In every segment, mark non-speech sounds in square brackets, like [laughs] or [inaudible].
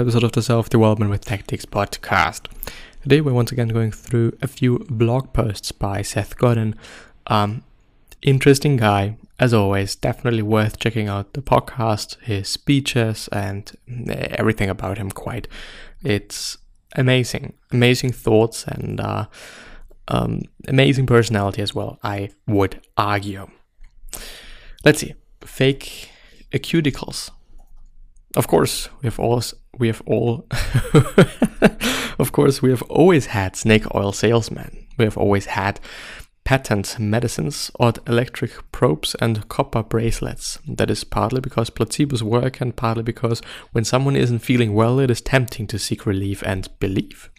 another episode of the Self Development with Tactics podcast. Today we're once again going through a few blog posts by Seth Godin. Um, interesting guy, as always. Definitely worth checking out the podcast, his speeches, and everything about him. Quite, it's amazing, amazing thoughts, and uh, um, amazing personality as well. I would argue. Let's see, fake cuticles of course, we have all we have all [laughs] of course we have always had snake oil salesmen. We have always had patent medicines, odd electric probes, and copper bracelets. That is partly because placebos work, and partly because when someone isn't feeling well, it is tempting to seek relief and believe.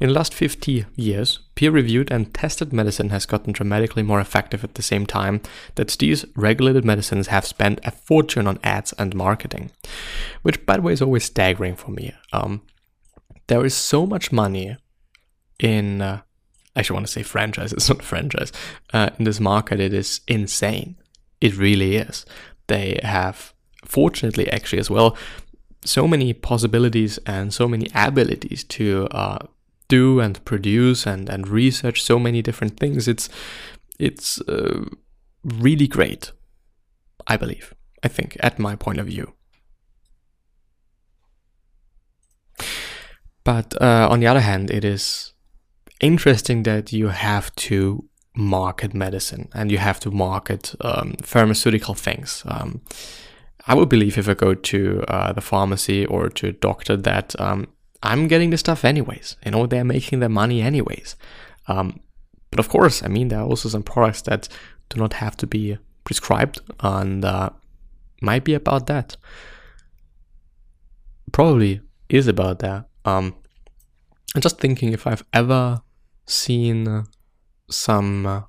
In the last 50 years, peer reviewed and tested medicine has gotten dramatically more effective at the same time that these regulated medicines have spent a fortune on ads and marketing. Which, by the way, is always staggering for me. Um, there is so much money in. Uh, actually want to say franchise, it's not a franchise. Uh, in this market, it is insane. It really is. They have, fortunately, actually, as well, so many possibilities and so many abilities to uh, do and produce and, and research so many different things. It's it's uh, really great, I believe. I think, at my point of view. But uh, on the other hand, it is interesting that you have to market medicine and you have to market um, pharmaceutical things. Um, I would believe if I go to uh, the pharmacy or to a doctor that um, I'm getting the stuff anyways. You know, they're making their money anyways. Um, but of course, I mean, there are also some products that do not have to be prescribed and uh, might be about that. Probably is about that. Um, I'm just thinking if I've ever seen some uh,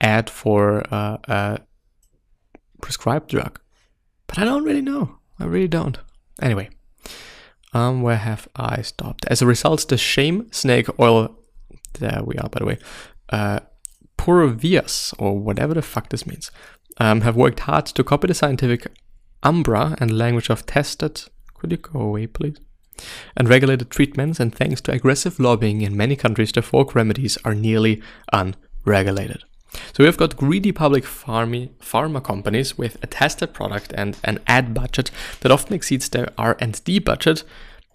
ad for uh, a prescribed drug, but I don't really know. I really don't. Anyway, um, where have I stopped? As a result, the shame snake oil. There we are, by the way. Uh, Purvias, or whatever the fuck this means, um, have worked hard to copy the scientific umbra and language of tested. Could you go away, please? And regulated treatments, and thanks to aggressive lobbying in many countries, the folk remedies are nearly unregulated. So we've got greedy public farmy, pharma companies with a tested product and an ad budget that often exceeds their R&D budget.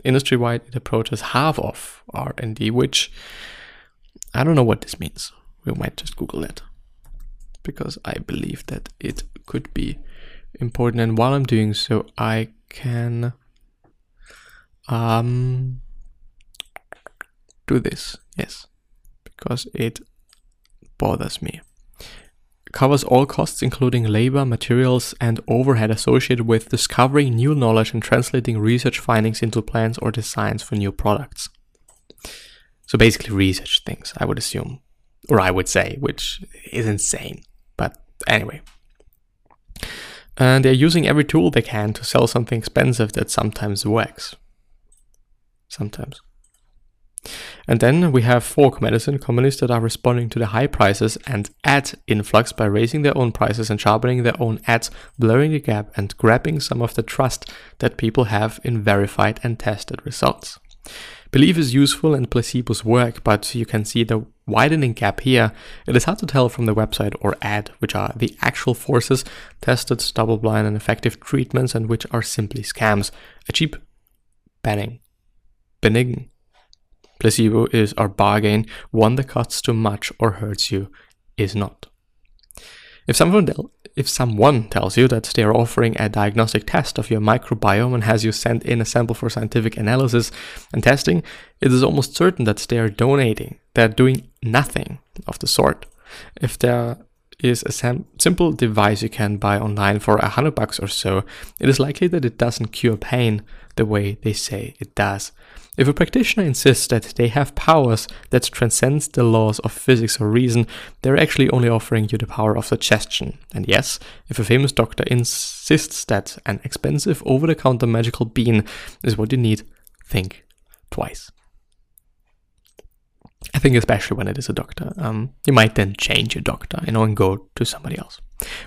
Industry-wide, it approaches half of R&D, which I don't know what this means. We might just Google it because I believe that it could be important. And while I'm doing so, I can um, do this, yes, because it bothers me. covers all costs, including labor, materials, and overhead associated with discovering new knowledge and translating research findings into plans or designs for new products. So basically, research things, I would assume, or I would say, which is insane. But anyway. And they're using every tool they can to sell something expensive that sometimes works sometimes. And then we have folk medicine companies that are responding to the high prices and ad influx by raising their own prices and sharpening their own ads, blurring the gap and grabbing some of the trust that people have in verified and tested results. Belief is useful and placebos work, but you can see the widening gap here. It is hard to tell from the website or ad which are the actual forces, tested, double blind, and effective treatments, and which are simply scams. A cheap banning benign. Placebo is our bargain, one that cuts too much or hurts you is not. If someone, if someone tells you that they are offering a diagnostic test of your microbiome and has you send in a sample for scientific analysis and testing, it is almost certain that they are donating. They are doing nothing of the sort. If there is a sam- simple device you can buy online for a hundred bucks or so, it is likely that it doesn't cure pain the way they say it does. If a practitioner insists that they have powers that transcend the laws of physics or reason, they're actually only offering you the power of suggestion. And yes, if a famous doctor insists that an expensive over the counter magical bean is what you need, think twice. I think especially when it is a doctor, um, you might then change your doctor, you know, and go to somebody else.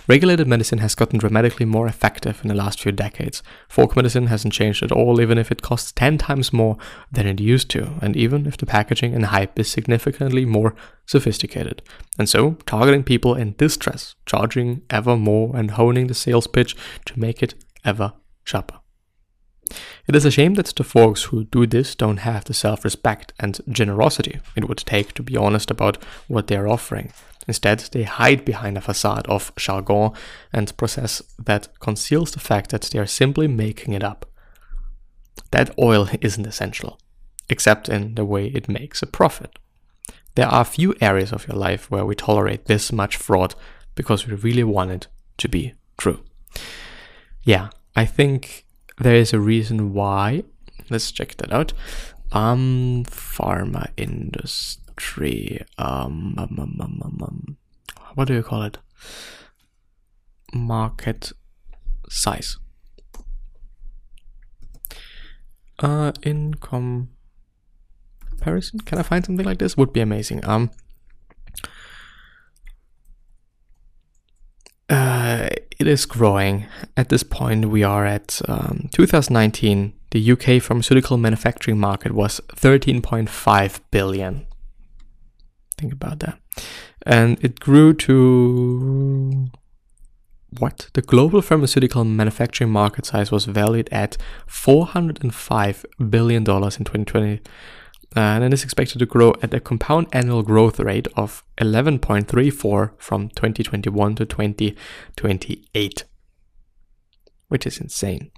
Regulated medicine has gotten dramatically more effective in the last few decades. Folk medicine hasn't changed at all, even if it costs 10 times more than it used to, and even if the packaging and hype is significantly more sophisticated. And so, targeting people in distress, charging ever more, and honing the sales pitch to make it ever sharper. It is a shame that the folks who do this don't have the self respect and generosity it would take to be honest about what they are offering. Instead, they hide behind a facade of jargon and process that conceals the fact that they are simply making it up. That oil isn't essential, except in the way it makes a profit. There are few areas of your life where we tolerate this much fraud because we really want it to be true. Yeah, I think there is a reason why. Let's check that out. Um, pharma industry. Um, um, um, um, um, um what do you call it? Market size. Uh, in comparison, can I find something like this? Would be amazing. Um, Uh, it is growing. At this point, we are at um, 2019. The UK pharmaceutical manufacturing market was 13.5 billion. Think about that. And it grew to what? The global pharmaceutical manufacturing market size was valued at 405 billion dollars in 2020 and it is expected to grow at a compound annual growth rate of 11.34 from 2021 to 2028, which is insane.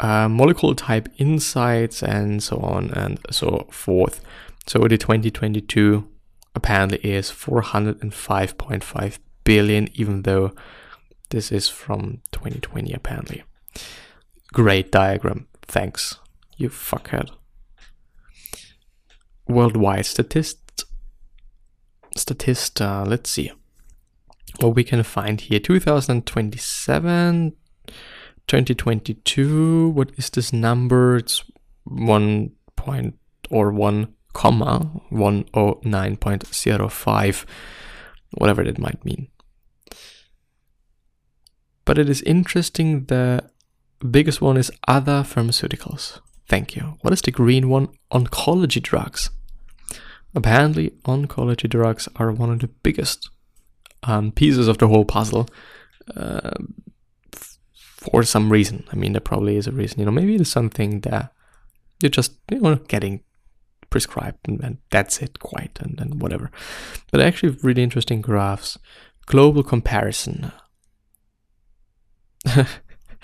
Uh, molecule type insights and so on and so forth. So the 2022 apparently is 405.5 billion, even though this is from 2020 apparently. Great diagram. Thanks, you fuckhead worldwide statist statist uh, let's see what we can find here. 2027 2022 what is this number? It's one point or one comma 109.05 whatever it might mean. But it is interesting the biggest one is other pharmaceuticals Thank you. What is the green one? Oncology drugs. Apparently, oncology drugs are one of the biggest um, pieces of the whole puzzle uh, for some reason. I mean, there probably is a reason. You know, maybe it is something that you're just you know getting prescribed and, and that's it, quite, and, and whatever. But actually, really interesting graphs. Global comparison. [laughs]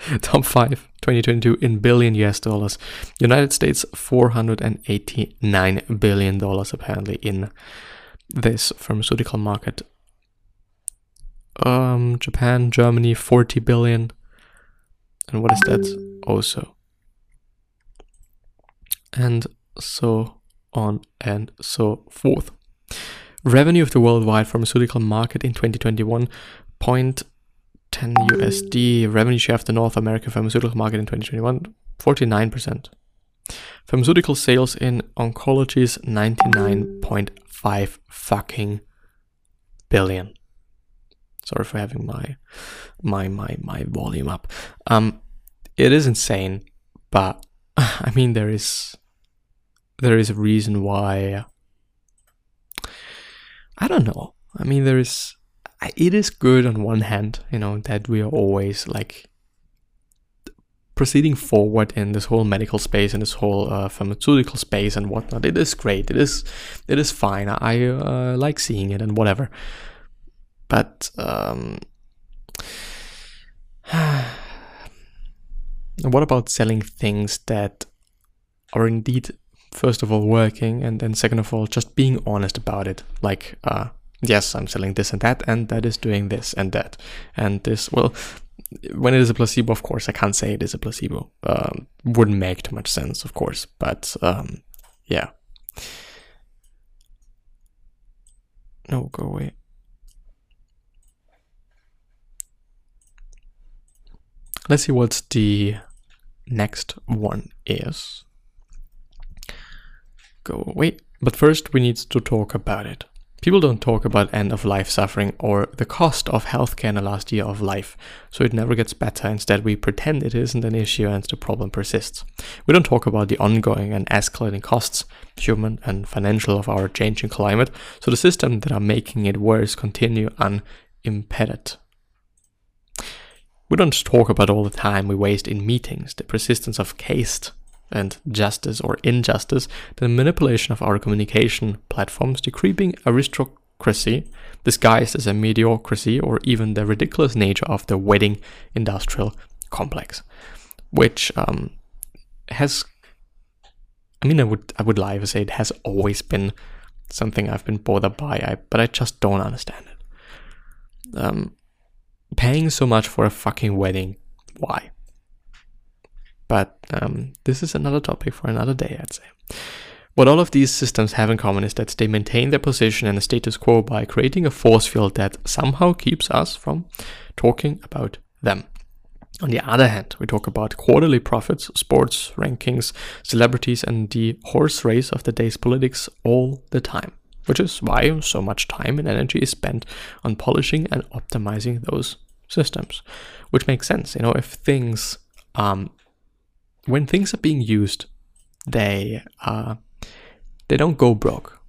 [laughs] Top 5 2022 in billion US dollars. United States 489 billion dollars apparently in this pharmaceutical market. Um Japan, Germany 40 billion. And what is that also? And so on and so forth. Revenue of the worldwide pharmaceutical market in 2021 point 10 USD. Revenue share of the North American pharmaceutical market in 2021, 49%. Pharmaceutical sales in oncology is 99.5 fucking billion. Sorry for having my my my my volume up. Um it is insane, but [laughs] I mean there is there is a reason why I don't know. I mean there is it is good on one hand, you know, that we are always like proceeding forward in this whole medical space and this whole uh, pharmaceutical space and whatnot. It is great. It is it is fine. I uh, like seeing it and whatever. But um, [sighs] what about selling things that are indeed first of all working and then second of all just being honest about it, like uh, yes, I'm selling this and that, and that is doing this and that. And this, well, when it is a placebo, of course, I can't say it is a placebo. Um, wouldn't make too much sense, of course, but um, yeah. No, go away. Let's see what the next one is. Go away. But first, we need to talk about it. People don't talk about end of life suffering or the cost of healthcare in the last year of life, so it never gets better. Instead, we pretend it isn't an issue and the problem persists. We don't talk about the ongoing and escalating costs, human and financial, of our changing climate, so the systems that are making it worse continue unimpeded. We don't talk about all the time we waste in meetings, the persistence of caste and justice or injustice, the manipulation of our communication platforms, the creeping aristocracy disguised as a mediocrity, or even the ridiculous nature of the wedding industrial complex, which um, has. I mean, I would I would lie if I say it has always been something I've been bothered by, I, but I just don't understand it. Um, paying so much for a fucking wedding, why? But um, this is another topic for another day, I'd say. What all of these systems have in common is that they maintain their position and the status quo by creating a force field that somehow keeps us from talking about them. On the other hand, we talk about quarterly profits, sports rankings, celebrities, and the horse race of the day's politics all the time, which is why so much time and energy is spent on polishing and optimizing those systems. Which makes sense, you know, if things um, when things are being used, they uh, they don't go broke.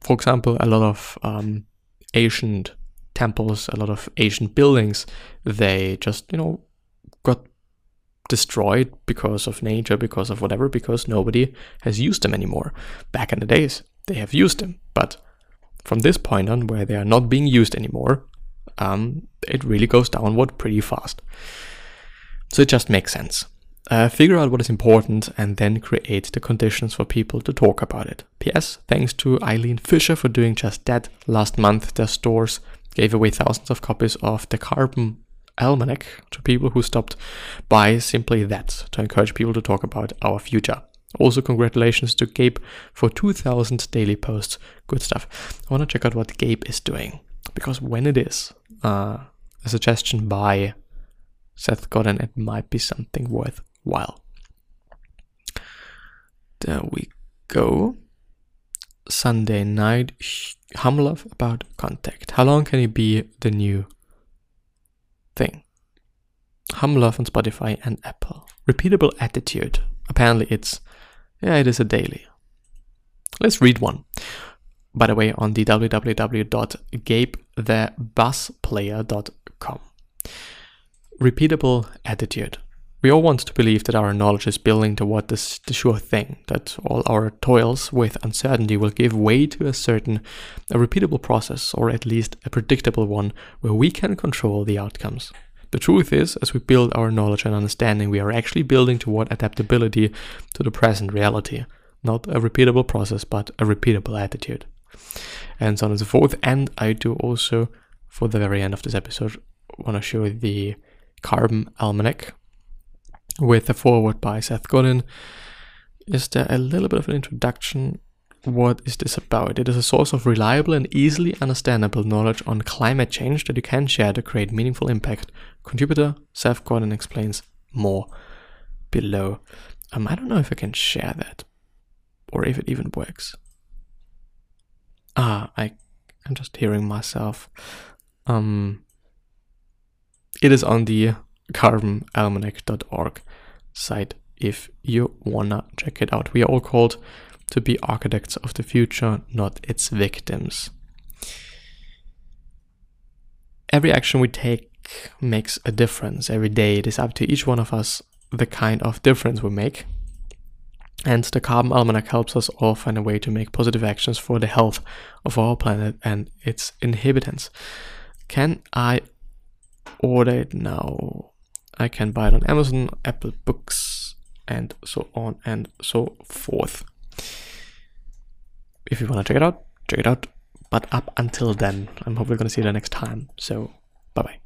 For example, a lot of um, ancient temples, a lot of ancient buildings, they just you know got destroyed because of nature, because of whatever, because nobody has used them anymore. Back in the days, they have used them, but from this point on, where they are not being used anymore, um, it really goes downward pretty fast. So it just makes sense. Uh, figure out what is important and then create the conditions for people to talk about it. P.S. Thanks to Eileen Fisher for doing just that. Last month, their stores gave away thousands of copies of the Carbon Almanac to people who stopped by simply that to encourage people to talk about our future. Also, congratulations to Gabe for 2000 daily posts. Good stuff. I want to check out what Gabe is doing because when it is uh, a suggestion by Seth Godin, it might be something worth while. There we go. Sunday night, Humlove about contact. How long can it be the new thing? Humlove on Spotify and Apple. Repeatable attitude. Apparently it's, yeah, it is a daily. Let's read one. By the way, on the www.gabethebassplayer.com. Repeatable attitude. We all want to believe that our knowledge is building toward this, the sure thing, that all our toils with uncertainty will give way to a certain, a repeatable process, or at least a predictable one, where we can control the outcomes. The truth is, as we build our knowledge and understanding, we are actually building toward adaptability to the present reality. Not a repeatable process, but a repeatable attitude. And so on and so forth. And I do also, for the very end of this episode, want to show the Carbon Almanac, with a forward by Seth Godin. Is there a little bit of an introduction? What is this about? It is a source of reliable and easily understandable knowledge on climate change that you can share to create meaningful impact. Contributor Seth Godin explains more below. Um, I don't know if I can share that or if it even works. Ah, I, I'm just hearing myself. Um, it is on the carbonalmanac.org site if you wanna check it out. We are all called to be architects of the future, not its victims. Every action we take makes a difference. Every day it is up to each one of us the kind of difference we make. And the Carbon Almanac helps us all find a way to make positive actions for the health of our planet and its inhabitants. Can I order it now? I can buy it on Amazon, Apple Books, and so on and so forth. If you want to check it out, check it out. But up until then, I'm hopefully going to see you the next time. So, bye bye.